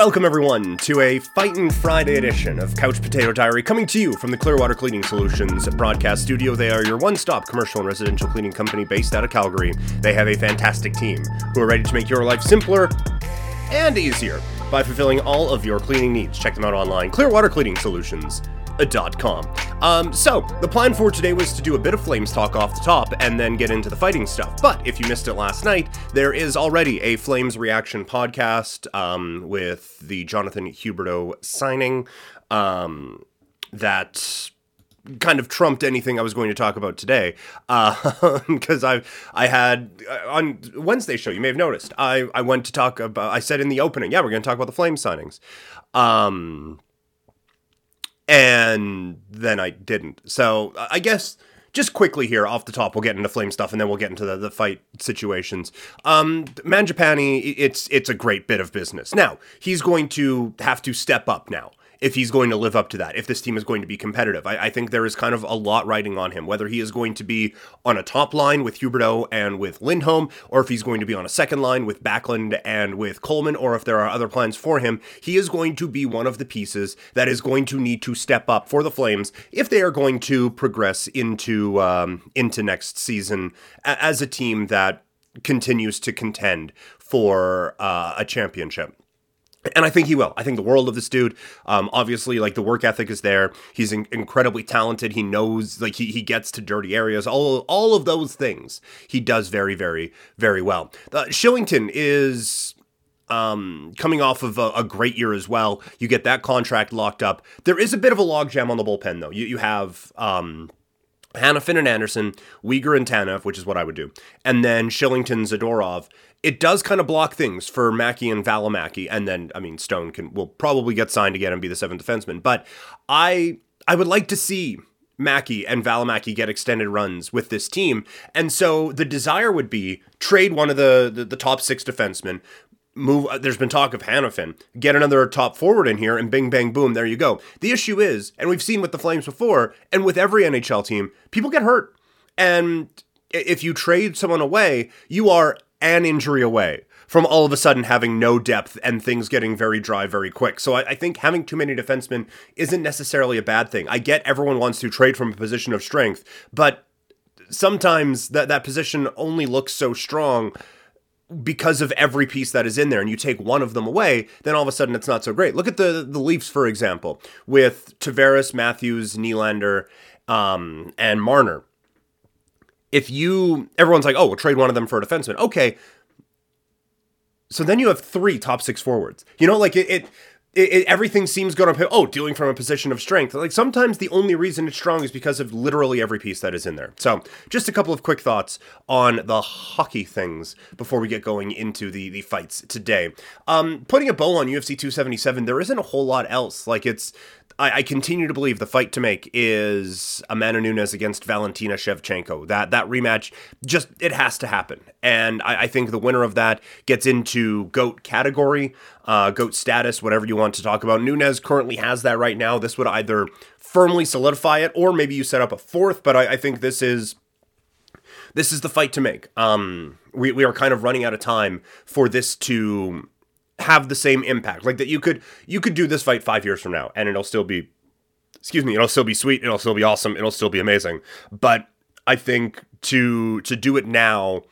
Welcome, everyone, to a Fightin' Friday edition of Couch Potato Diary coming to you from the Clearwater Cleaning Solutions broadcast studio. They are your one stop commercial and residential cleaning company based out of Calgary. They have a fantastic team who are ready to make your life simpler and easier by fulfilling all of your cleaning needs. Check them out online, Clearwater Cleaning Solutions com. Um, so, the plan for today was to do a bit of Flames talk off the top and then get into the fighting stuff. But if you missed it last night, there is already a Flames reaction podcast um, with the Jonathan Huberdeau signing um, that kind of trumped anything I was going to talk about today. Because uh, I I had uh, on Wednesday show, you may have noticed, I, I went to talk about, I said in the opening, yeah, we're going to talk about the Flame signings. Um, and then I didn't. So I guess just quickly here off the top, we'll get into flame stuff, and then we'll get into the, the fight situations. Um, Mangiapane, it's it's a great bit of business. Now he's going to have to step up now if he's going to live up to that, if this team is going to be competitive. I, I, think there is kind of a lot riding on him, whether he is going to be on a top line with Huberdeau and with Lindholm, or if he's going to be on a second line with Backlund and with Coleman, or if there are other plans for him. He is going to be one of the pieces that is going to need to step up for the Flames if they are going to progress into um, into next season as a team that continues to contend for uh, a championship. And I think he will. I think the world of this dude. Um, obviously, like the work ethic is there. He's in- incredibly talented. He knows, like he, he gets to dirty areas. All all of those things he does very, very, very well. Uh, Kylington is um, coming off of a, a, great year as well. You get that contract locked up. There is a bit of a logjam on the bullpen though. You you have um, Hanifin and Andersson, Weegar and Tanev, which is what I would do, and then Kylington, Zadorov it does kind of block things for Mackey and Valimaki, and then I mean Stone can will probably get signed again and be the seventh defenseman. But I I would like to see Mackey and Valimaki get extended runs with this team, and so the desire would be trade one of the the, the top six defensemen. Move. Uh, there's been talk of Hanifin. Get another top forward in here, and bing, bang, boom. There you go. The issue is, and we've seen with the Flames before, and with every NHL team, people get hurt, and if you trade someone away, you are an injury away from all of a sudden having no depth and things getting very dry very quick. So I, I, think having too many defensemen isn't necessarily a bad thing. I get everyone wants to trade from a position of strength, but sometimes that, that position only looks so strong because of every piece that is in there and you take one of them away, then all of a sudden it's not so great. Look at the the Leafs, for example, with Tavares, Matthews, Nylander, um, and Marner if you everyone's like, oh, we'll trade one of them for a defenseman. Okay. So then you have three top six forwards. You know, like it, it it, everything seems going to oh dealing from a position of strength like sometimes the only reason it's strong is because of literally every piece that is in there so just a couple of quick thoughts on the hockey things before we get going into the the fights today um putting a bow on ufc 277 there isn't a whole lot else like it's I, I, continue to believe the fight to make is Amanda Nunes against Valentina Shevchenko. That that rematch just it has to happen, and I, I think the winner of that gets into goat category, uh, goat status, whatever you want to talk about. Nunes currently has that right now. This would either firmly solidify it, or maybe you set up a fourth. But I, I think this is this is the fight to make. Um, we, we are kind of running out of time for this to have the same impact. Like that you could you could do this fight 5 years from now and it'll still be excuse me, it'll still be sweet, it'll still be awesome, it'll still be amazing. But I think to to do it now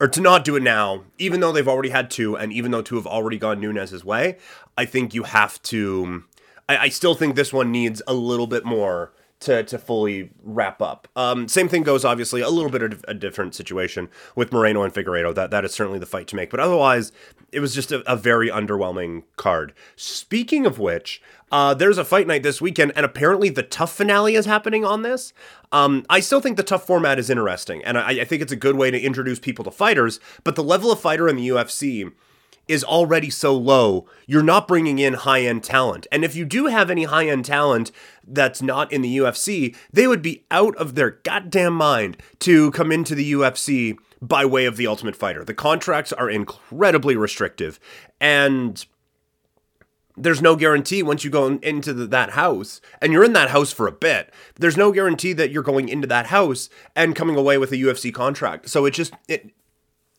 or to not do it now, even though they've already had two, and even though two have already gone Nunes's way, I think you have to. I, I still think this one needs a little bit more to, to fully wrap up. Um, same thing goes, obviously, a little bit of a different situation with Moreno and Figueiredo. That that is certainly the fight to make. But otherwise, it was just a, a very underwhelming card. Speaking of which, uh, there's a fight night this weekend, and apparently the TUF finale is happening on this. Um, I still think the TUF format is interesting, and I, I think it's a good way to introduce people to fighters. But the level of fighter in the UFC is already so low, you're not bringing in high end talent. And if you do have any high end talent that's not in the UFC, they would be out of their goddamn mind to come into the UFC by way of the Ultimate Fighter. The contracts are incredibly restrictive, and there's no guarantee once you go into the, that house and you're in that house for a bit there's no guarantee that you're going into that house and coming away with a UFC contract so it just it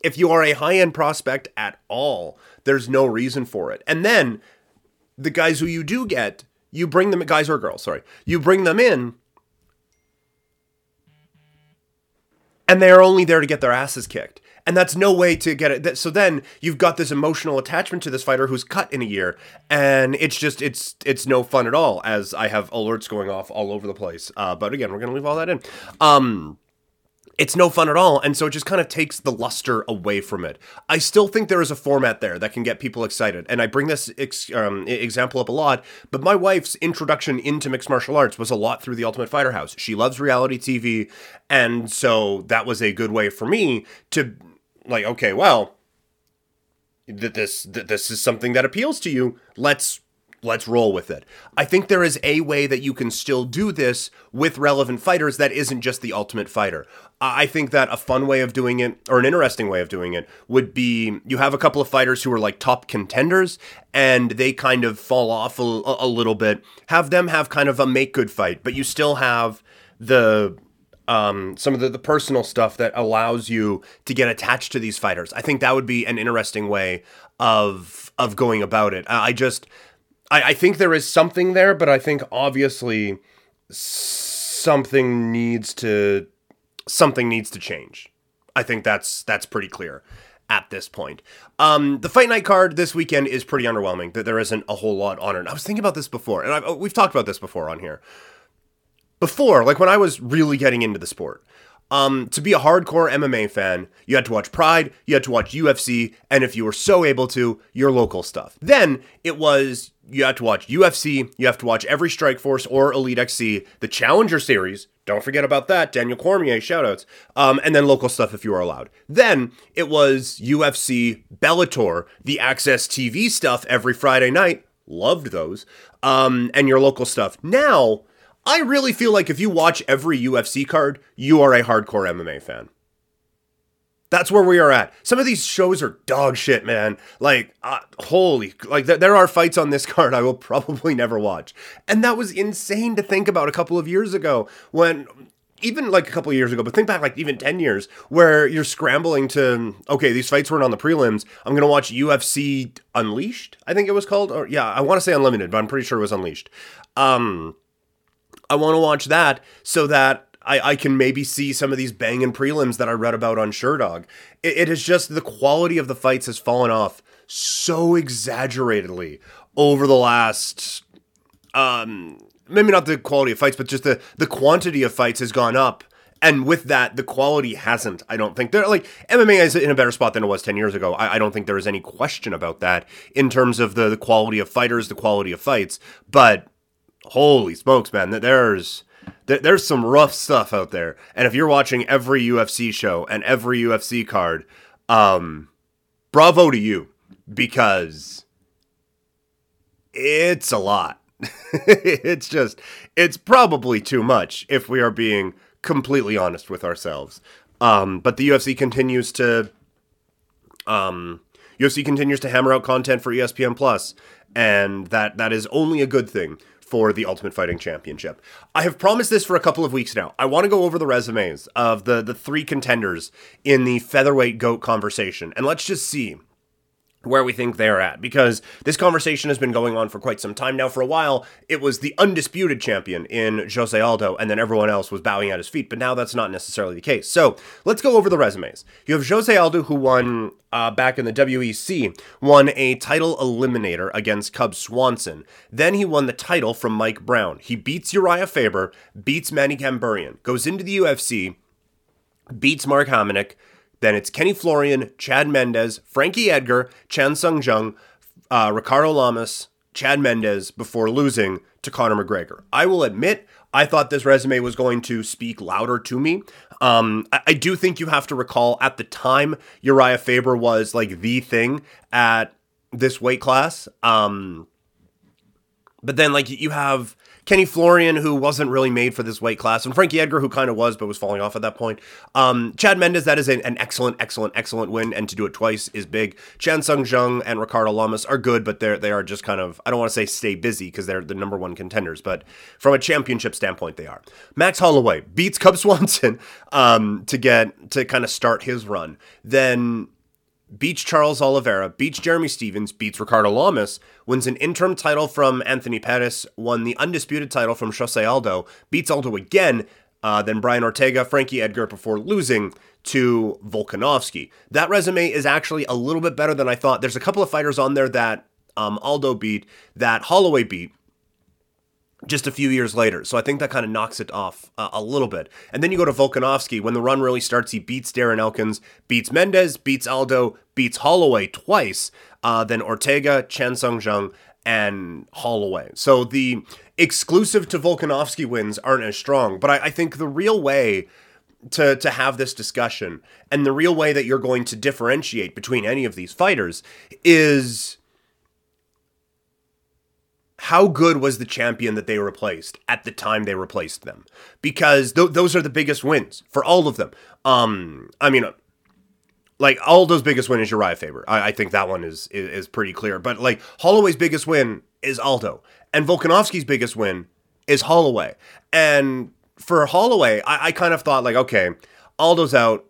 if you are a high end prospect at all, there's no reason for it. And then the guys who you do get, you bring them guys or girls, sorry. You bring them in and they are only there to get their asses kicked. And that's no way to get it. So then you've got this emotional attachment to this fighter who's cut in a year, and it's just it's it's no fun at all. As I have alerts going off all over the place. Uh, but again, we're gonna leave all that in. Um, it's no fun at all. And so it just kind of takes the luster away from it. I still think there is a format there that can get people excited. And I bring this ex- um, example up a lot, but my wife's introduction into mixed martial arts was a lot through the Ultimate Fighter House. She loves reality TV. And so that was a good way for me to, like, okay, well, that this this is something that appeals to you. Let's let's roll with it. I think there is a way that you can still do this with relevant fighters that isn't just the ultimate fighter. I think that a fun way of doing it, or an interesting way of doing it, would be you have a couple of fighters who are like top contenders and they kind of fall off a, a little bit. Have them have kind of a make good fight, but you still have the um, some of the, the personal stuff that allows you to get attached to these fighters. I think that would be an interesting way of of going about it. I just I, I think there is something there, but I think obviously something needs to something needs to change. I think that's that's pretty clear at this point. Um, the fight night card this weekend is pretty underwhelming. That there isn't a whole lot on it. I was thinking about this before, and I've, we've talked about this before on here. Before, like when I was really getting into the sport, um, to be a hardcore MMA fan, you had to watch Pride, you had to watch UFC, and if you were so able to, your local stuff. Then it was you had to watch UFC, you have to watch every Strikeforce or Elite XC, the Challenger Series. Don't forget about that. Daniel Cormier, shoutouts. Um, and then local stuff if you are allowed. Then it was UFC, Bellator, the AXS TV stuff every Friday night. Loved those. Um, and your local stuff. Now, I really feel like if you watch every UFC card, you are a hardcore MMA fan. That's where we are at. Some of these shows are dog shit, man. Like, uh, holy, like th- there are fights on this card I will probably never watch. And that was insane to think about a couple of years ago when even like a couple of years ago, but think back like even 10 years where you're scrambling to, okay, these fights weren't on the prelims. I'm going to watch UFC Unleashed, I think it was called. Or yeah, I want to say Unlimited, but I'm pretty sure it was Unleashed. Um, I want to watch that so that I, I can maybe see some of these banging prelims that I read about on Sherdog. It, it is just the quality of the fights has fallen off so exaggeratedly over the last um maybe not the quality of fights, but just the the quantity of fights has gone up. And with that, the quality hasn't. I don't think they're like MMA is in a better spot than it was ten years ago. I, I don't think there is any question about that in terms of the, the quality of fighters, the quality of fights. But holy smokes, man, there's there's some rough stuff out there. And if you're watching every UFC show and every UFC card, um, bravo to you because it's a lot. it's just, it's probably too much if we are being completely honest with ourselves. Um, but the UFC continues to, um, UFC continues to hammer out content for ESPN Plus, and that that is only a good thing for the Ultimate Fighting Championship. I have promised this for a couple of weeks now. I want to go over the resumes of the the three contenders in the featherweight goat conversation, and let's just see where we think they're at because this conversation has been going on for quite some time now. For a while, it was the undisputed champion in Jose Aldo, and then everyone else was bowing at his feet, but now that's not necessarily the case. So let's go over the resumes. You have Jose Aldo, who won uh, back in the WEC, won a title eliminator against Cub Swanson. Then he won the title from Mike Brown. He beats Urijah Faber, beats Manny Gamburyan, goes into the UFC, beats Mark Hominick, then it's Kenny Florian, Chad Mendes, Frankie Edgar, Chan Sung Jung, uh, Ricardo Lamas, Chad Mendes before losing to Conor McGregor. I will admit, I thought this resume was going to speak louder to me. Um, I, I do think you have to recall at the time Urijah Faber was like the thing at this weight class. Um, but then like you have Kenny Florian, who wasn't really made for this weight class, and Frankie Edgar, who kind of was, but was falling off at that point. Um, Chad Mendes, that is an, excellent, excellent, excellent win, and to do it twice is big. Chan Sung Jung and Ricardo Lamas are good, but they're they are just kind of I don't want to say stay busy because they're the number one contenders, but from a championship standpoint, they are. Max Holloway beats Cub Swanson um, to get to kind of start his run. Then beats Charles Oliveira, beats Jeremy Stephens, beats Ricardo Lamas, wins an interim title from Anthony Pettis, won the undisputed title from Jose Aldo, beats Aldo again, uh, then Brian Ortega, Frankie Edgar before losing to Volkanovski. That resume is actually a little bit better than I thought. There's a couple of fighters on there that um, Aldo beat, that Holloway beat, just a few years later. So I think that kind of knocks it off uh, a little bit. And then you go to Volkanovski. When the run really starts, he beats Darren Elkins, beats Mendes, beats Aldo, beats Holloway twice, uh, then Ortega, Chan Sung Jung, and Holloway. So the exclusive to Volkanovski wins aren't as strong. But I, I think the real way to, to have this discussion and the real way that you're going to differentiate between any of these fighters is how good was the champion that they replaced at the time they replaced them? Because th- those are the biggest wins for all of them. Um, I mean, like Aldo's biggest win is Urijah Faber. I, I think that one is, is, is pretty clear. But like Holloway's biggest win is Aldo, and Volkanovski's biggest win is Holloway. And for Holloway, I, I kind of thought like, okay, Aldo's out.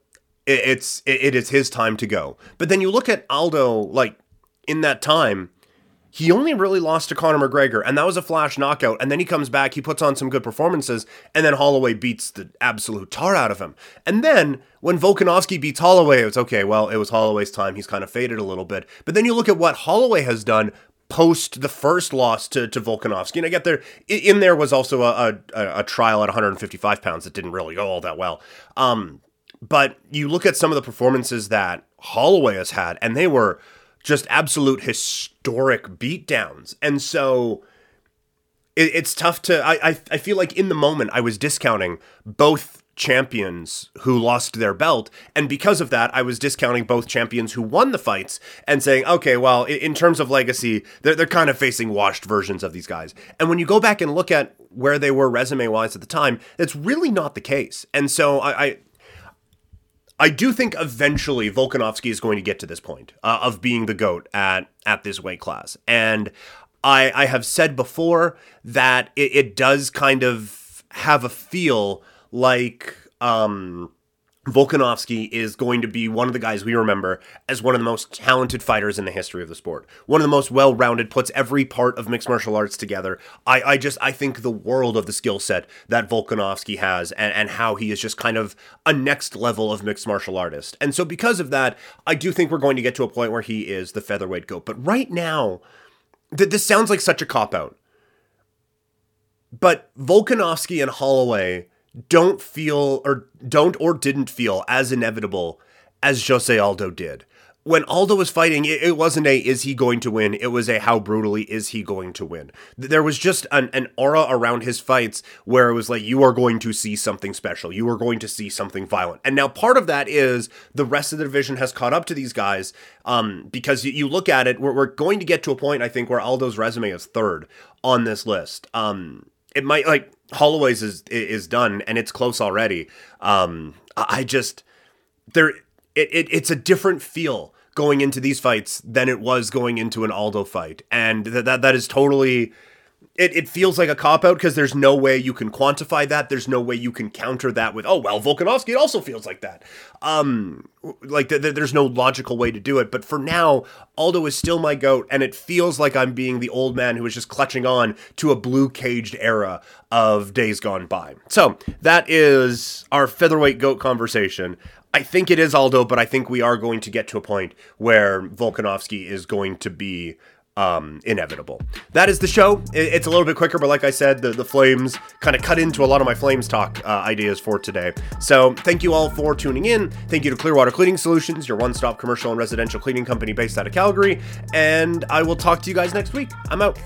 It, it's it, it is his time to go. But then you look at Aldo, like in that time he only really lost to Conor McGregor, and that was a flash knockout. And then he comes back, he puts on some good performances, and then Holloway beats the absolute tar out of him. And then when Volkanovski beats Holloway, it's okay, well, it was Holloway's time. He's kind of faded a little bit. But then you look at what Holloway has done post the first loss to, to Volkanovski. And I get there, in there was also a, a, a trial at 155 pounds that didn't really go all that well. Um, but you look at some of the performances that Holloway has had, and they were just absolute historic beatdowns. And so it, it's tough to. I, I I feel like in the moment I was discounting both champions who lost their belt. And because of that, I was discounting both champions who won the fights and saying, okay, well, in terms of legacy, they're, they're kind of facing washed versions of these guys. And when you go back and look at where they were resume wise at the time, that's really not the case. And so I, I I do think eventually Volkanovski is going to get to this point uh, of being the goat at at this weight class, and I I have said before that it, it does kind of have a feel like um Volkanovski is going to be one of the guys we remember as one of the most talented fighters in the history of the sport. One of the most well-rounded, puts every part of mixed martial arts together. I, I just I think the world of the skill set that Volkanovski has and, and how he is just kind of a next level of mixed martial artist. And so because of that, I do think we're going to get to a point where he is the featherweight goat. But right now, th- this sounds like such a cop-out. But Volkanovski and Holloway don't feel or don't or didn't feel as inevitable as Jose Aldo did. When Aldo was fighting, it, it, wasn't a is he going to win? It was a how brutally is he going to win? There was just an, an aura around his fights where it was like, you are going to see something special. You are going to see something violent. And now part of that is the rest of the division has caught up to these guys um, because you, you look at it, we're, we're going to get to a point, I think, where Aldo's resume is third on this list. Um, it might like Holloway's is is done and it's close already. Um, I just there it, it it's a different feel going into these fights than it was going into an Aldo fight, and that that, that is totally it, it feels like a cop out because there's no way you can quantify that. There's no way you can counter that with, oh, well, Volkanovski, it also feels like that. Um, like th- th- there's no logical way to do it. But for now, Aldo is still my goat, and it feels like I'm being the old man who is just clutching on to a blue caged era of days gone by. So that is our featherweight goat conversation. I think it is Aldo, but I think we are going to get to a point where Volkanovski is going to be um, inevitable. That is the show. It's a little bit quicker, but like I said, the, the flames kind of cut into a lot of my flames talk uh, ideas for today. So thank you all for tuning in. Thank you to Clearwater Cleaning Solutions, your one stop commercial and residential cleaning company based out of Calgary. And I will talk to you guys next week. I'm out.